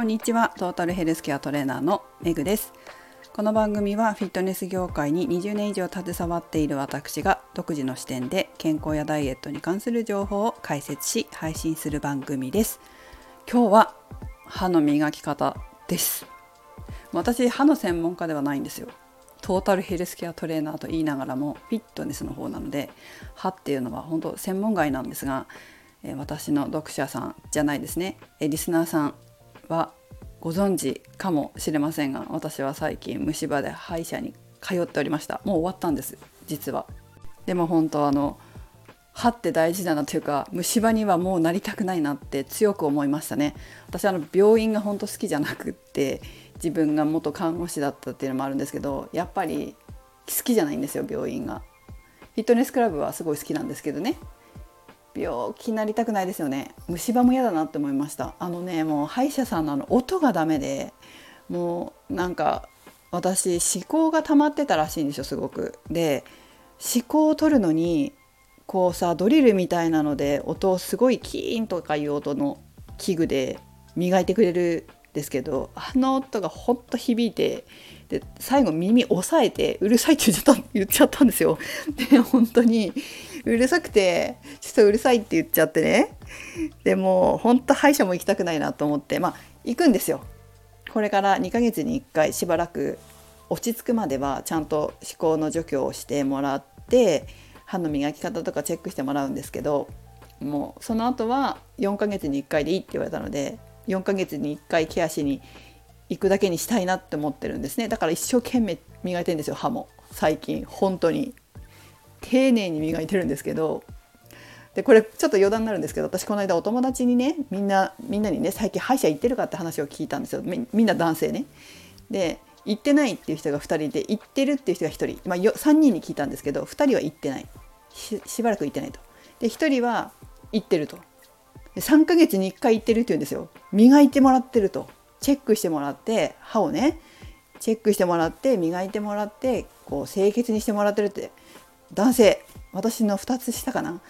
こんにちは。トータルヘルスケアトレーナーのめぐです。この番組はフィットネス業界に20年以上携わっている私が独自の視点で健康やダイエットに関する情報を解説し配信する番組です。今日は歯の磨き方です。私歯の専門家ではないんですよ。トータルヘルスケアトレーナーと言いながらもフィットネスの方なので歯っていうのは本当専門外なんですが私の読者さんじゃないですね。リスナーさんはご存知かもしれませんが私は最近虫歯で歯医者に通っておりました。もう終わったんです実は。でも本当あの歯って大事だなというか虫歯にはもうなりたくないなって強く思いましたね。私あの病院が本当好きじゃなくって自分が元看護師だったっていうのもあるんですけどやっぱり好きじゃないんですよ病院が。フィットネスクラブはすごい好きなんですけどね。病気になりたくないですよね。虫歯も嫌だなって思いました。あのねもう歯医者さんのあの音がダメでもうなんか私思考が溜まってたらしいんですよすごく。で思考を取るのにこうさドリルみたいなので音をすごいキーンとかいう音の器具で磨いてくれるんですけどあの音がほんと響いてで最後耳押さえてうるさいって言っちゃった言っちゃったんですよ。で本当にうるさくてちょっとうるさいって言っちゃってね。でも本当歯医者も行きたくないなと思って。まあ行くんですよ。これから2ヶ月に1回しばらく落ち着くまではちゃんと歯垢の除去をしてもらって歯の磨き方とかチェックしてもらうんですけどもうその後は4ヶ月に1回でいいって言われたので4ヶ月に1回ケアしに行くだけにしたいなって思ってるんですね。だから一生懸命磨いてるんですよ歯も。最近本当に。丁寧に磨いてるんですけどでこれちょっと余談になるんですけど私この間お友達にねみんなみんなにね最近歯医者行ってるかって話を聞いたんですよみんな男性ね。で行ってないっていう人が2人で行ってるっていう人が1人、まあ、3人に聞いたんですけど2人は行ってないしばらく行ってないと。で1人は行ってると。で3ヶ月に1回行ってるって言うんですよ。磨いてもらってると。チェックしてもらって歯をねチェックしてもらって磨いてもらってこう清潔にしてもらってるって男性私の2つ下かな。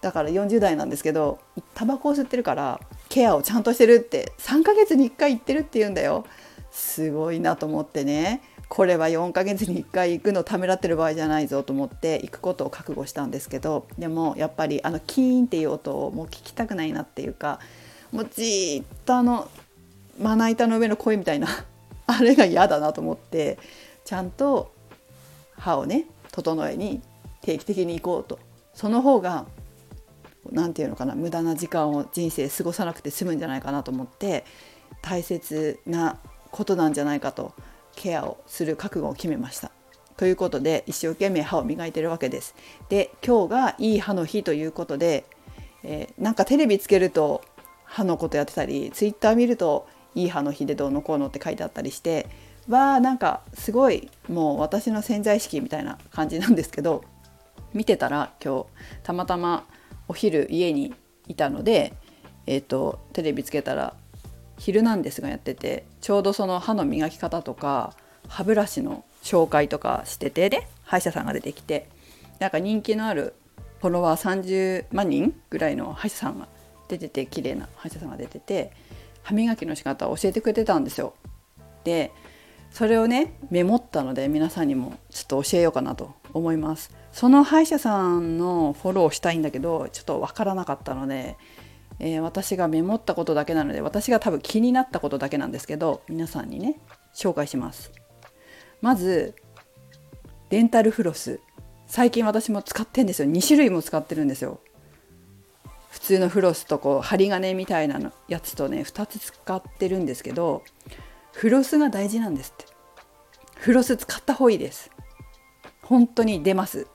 だから40代なんですけどタバコを吸ってるからケアをちゃんとしてるって3ヶ月に1回行ってるって言うんだよ。すごいなと思ってね。これは4ヶ月に1回行くのためらってる場合じゃないぞと思って行くことを覚悟したんですけどでもやっぱりあのキーンっていう音をもう聞きたくないなっていうかもうじっとあのまな板の上の声みたいな あれが嫌だなと思ってちゃんと歯をね整えに定期的に行こうとその方が何て言うのかな無駄な時間を人生過ごさなくて済むんじゃないかなと思って大切なことなんじゃないかとケアをする覚悟を決めました。ということで一生懸命歯を磨いてるわけです。で今日がいい歯の日ということで、えー、なんかテレビつけると歯のことやってたりツイッター見るといい歯の日でどうのこうのって書いてあったりしてわあなんかすごいもう私の潜在意識みたいな感じなんですけど見てたら今日たまたまお昼家にいたので、えーと、テレビつけたら「ヒルナンデス」がやっててちょうどその歯の磨き方とか歯ブラシの紹介とかしててで歯医者さんが出てきてなんか人気のあるフォロワー30万人ぐらいの歯医者さんが出てて綺麗な歯医者さんが出てて歯磨きの仕方を教えてくれてたんですよ。でそれをねメモったので皆さんにもちょっと教えようかなと思います。その歯医者さんのフォローしたいんだけどちょっと分からなかったので、えー、私がメモったことだけなので私が多分気になったことだけなんですけど皆さんにね紹介します。まずデンタルフロス。最近私も使ってんですよ。2種類も使ってるんですよ。普通のフロスとこう針金みたいなのやつとね2つ使ってるんですけどフロスが大事なんですって。フロス使った方がいいです。本当に出ます。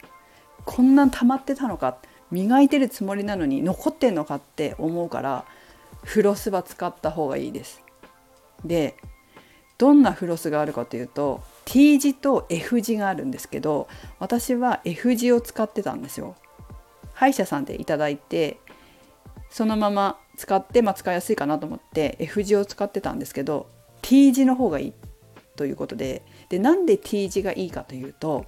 こんな溜まってたのか磨いてるつもりなのに残ってんのかって思うからフロスは使った方がいいです。でどんなフロスがあるかというと T 字と F 字があるんですけど私は F 字を使ってたんですよ。歯医者さんでいただいてそのまま使って、まあ、使いやすいかなと思って F 字を使ってたんですけど T 字の方がいいということででなんで T 字がいいかというと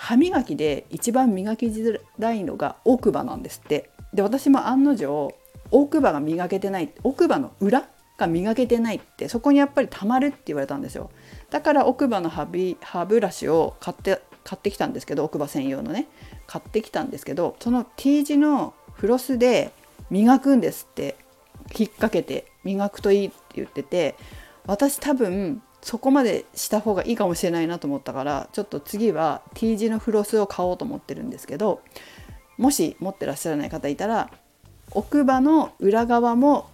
歯磨きで一番磨きづらいのが奥歯なんですって。で私も案の定奥歯が磨けてない奥歯の裏が磨けてないってそこにやっぱりたまるって言われたんですよ。だから奥歯の歯歯ブラシを買って買ってきたんですけど奥歯専用のね。買ってきたんですけどその T 字のフロスで磨くんですって。引っ掛けて磨くといいって言ってて私多分そこまでした方がいいかもしれないなと思ったからちょっと次は T 字のフロスを買おうと思ってるんですけどもし持ってらっしゃらない方いたら奥歯の裏側も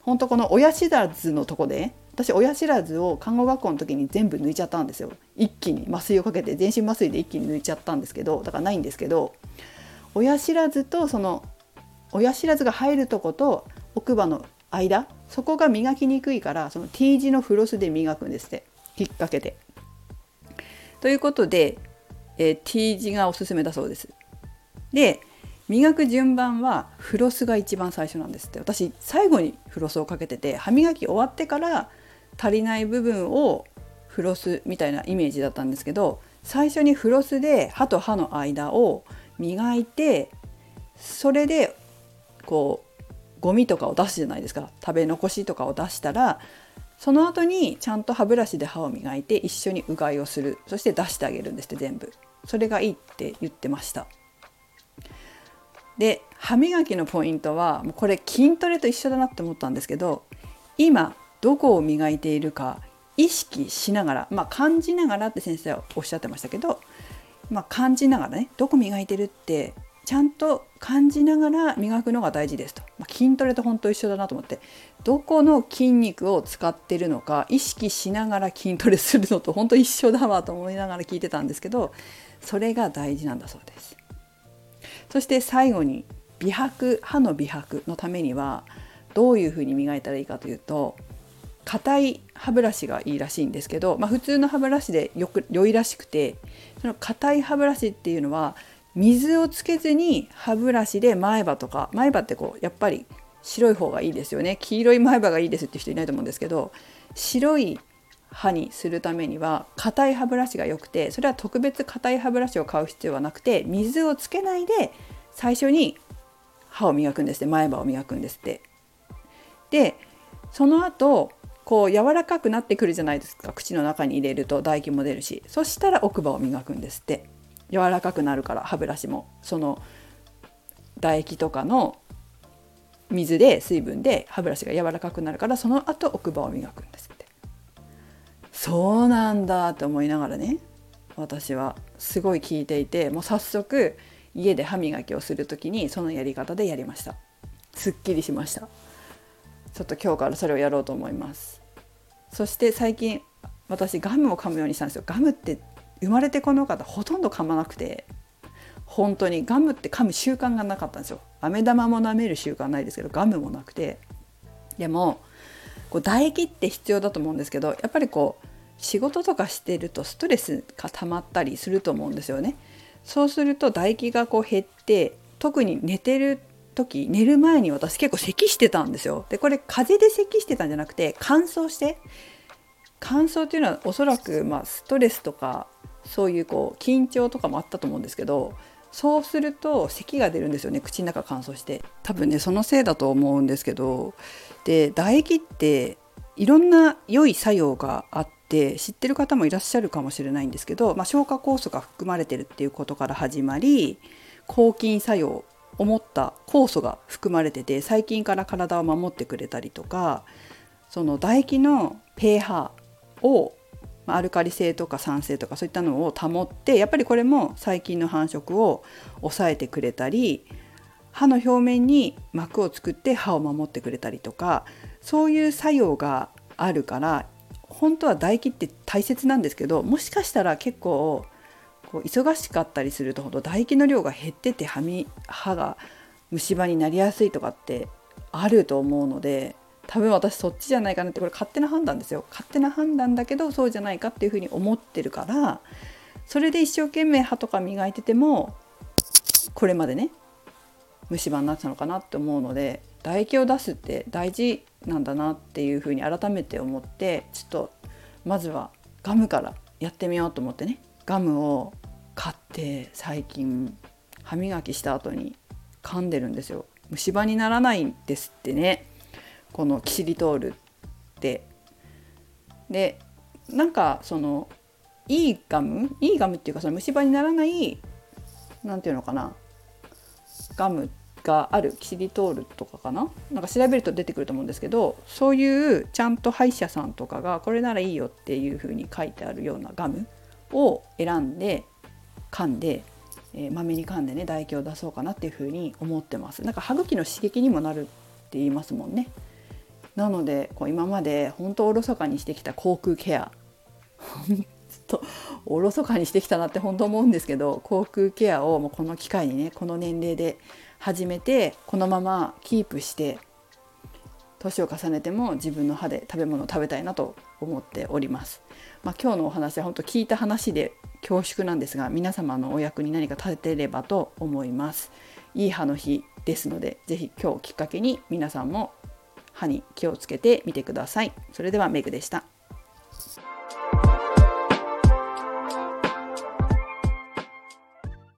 本当この親知らずのとこで私親知らずを看護学校の時に全部抜いちゃったんですよ。一気に麻酔をかけて全身麻酔で一気に抜いちゃったんですけどだからないんですけど親知らずとその親知らずが入るとこと奥歯の間そこが磨きにくいからその T 字のフロスで磨くんですって引っ掛けて。ということで、えー、T 字がおすすめだそうです。で磨く順番はフロスが一番最初なんですって私最後にフロスをかけてて歯磨き終わってから足りない部分をフロスみたいなイメージだったんですけど最初にフロスで歯と歯の間を磨いてそれでこうゴミとかを出すじゃないですか。食べ残しとかを出したらその後にちゃんと歯ブラシで歯を磨いて一緒にうがいをする。そして出してあげるんですって全部。それがいいって言ってました。で歯磨きのポイントはもうこれ筋トレと一緒だなって思ったんですけど今どこを磨いているか意識しながらまあ感じながらって先生はおっしゃってましたけど、まあ、感じながらねどこ磨いてるってちゃんと感じながら磨くのが大事ですと、まあ、筋トレと本当一緒だなと思って。どこの筋肉を使ってるのか意識しながら筋トレするのと本当一緒だわと思いながら聞いてたんですけどそれが大事なんだそうです。そして最後に美白歯の美白のためにはどういうふうに磨いたらいいかというと硬い歯ブラシがいいらしいんですけど、まあ、普通の歯ブラシでよく良いらしくてその硬い歯ブラシっていうのは水をつけずに歯ブラシで前歯とか前歯ってこうやっぱり白い方がいいですよね黄色い前歯がいいですって人いないと思うんですけど白い歯にするためには硬い歯ブラシが良くてそれは特別硬い歯ブラシを買う必要はなくて水をつけないで最初に歯を磨くんですって前歯を磨くんですって。でその後こう柔らかくなってくるじゃないですか口の中に入れると唾液も出るしそしたら奥歯を磨くんですって。柔らかくなるから歯ブラシもその唾液とかの水で水分で歯ブラシが柔らかくなるからその後奥歯を磨くんですって。そうなんだって思いながらね私はすごい聞いていてもう早速家で歯磨きをする時にそのやり方でやりました。すっきりしました。ちょっと今日からそれをやろうと思います。そして最近私ガムを噛むようにしたんですよ。ガムって生まれてこの方ほとんど噛まなくて本当にガムって噛む習慣がなかったんですよ。飴玉も舐める習慣ないですけどガムもなくて。でもこう唾液って必要だと思うんですけどやっぱりこう仕事とかしてるとストレスが溜まったりすると思うんですよね。そうすると唾液がこう減って特に寝てる時寝る前に私結構咳してたんですよ。でこれ風邪で咳してたんじゃなくて乾燥して。乾燥っていうのはおそらくまあストレスとかそういうこう緊張とかもあったと思うんですけどそうすると咳が出るんですよね口の中乾燥して。多分ねそのせいだと思うんですけどで唾液っていろんな良い作用があって知ってる方もいらっしゃるかもしれないんですけど、まあ、消化酵素が含まれてるっていうことから始まり抗菌作用を持った酵素が含まれてて細菌から体を守ってくれたりとかその唾液の pH をアルカリ性とか酸性とかそういったのを保ってやっぱりこれも細菌の繁殖を抑えてくれたり歯の表面に膜を作って歯を守ってくれたりとかそういう作用があるから本当は唾液って大切なんですけどもしかしたら結構こう忙しかったりするとほど唾液の量が減ってて歯歯が虫歯になりやすいとかってあると思うので多分私そっちじゃないかなってこれ勝手な判断ですよ。勝手な判断だけどそうじゃないかっていうふうに思ってるからそれで一生懸命歯とか磨いててもこれまでね虫歯になってたのかなって思うので唾液を出すって大事なんだなっていうふうに改めて思ってちょっとまずはガムからやってみようと思ってね。ガムを買って最近歯磨きした後に噛んでるんですよ。虫歯にならないんですってね。このキシリトールって。でなんかそのいいガム？いいガムっていうかその虫歯にならない何て言うのかな？ガムがあるキシリトールとかかな？なんか調べると出てくると思うんですけどそういうちゃんと歯医者さんとかがこれならいいよっていう風に書いてあるようなガムを選んで噛んで、えー、に噛んでね唾液を出そうかなっていう風に思ってます。なんか歯茎の刺激にもなるって言いますもんね。なのでこう今まで本当おろそかにしてきた口腔ケア 本当おろそかにしてきたなって本当思うんですけど口腔ケアをもうこの機会にねこの年齢で始めてこのままキープして年を重ねても自分の歯で食べ物を食べたいなと思っております。まあ、今日のお話は本当聞いた話で恐縮なんですが皆様のお役に何か立てればと思います。いい歯の日ですので是非今日きっかけに皆さんも歯に気をつけてみてください。それではメグでした。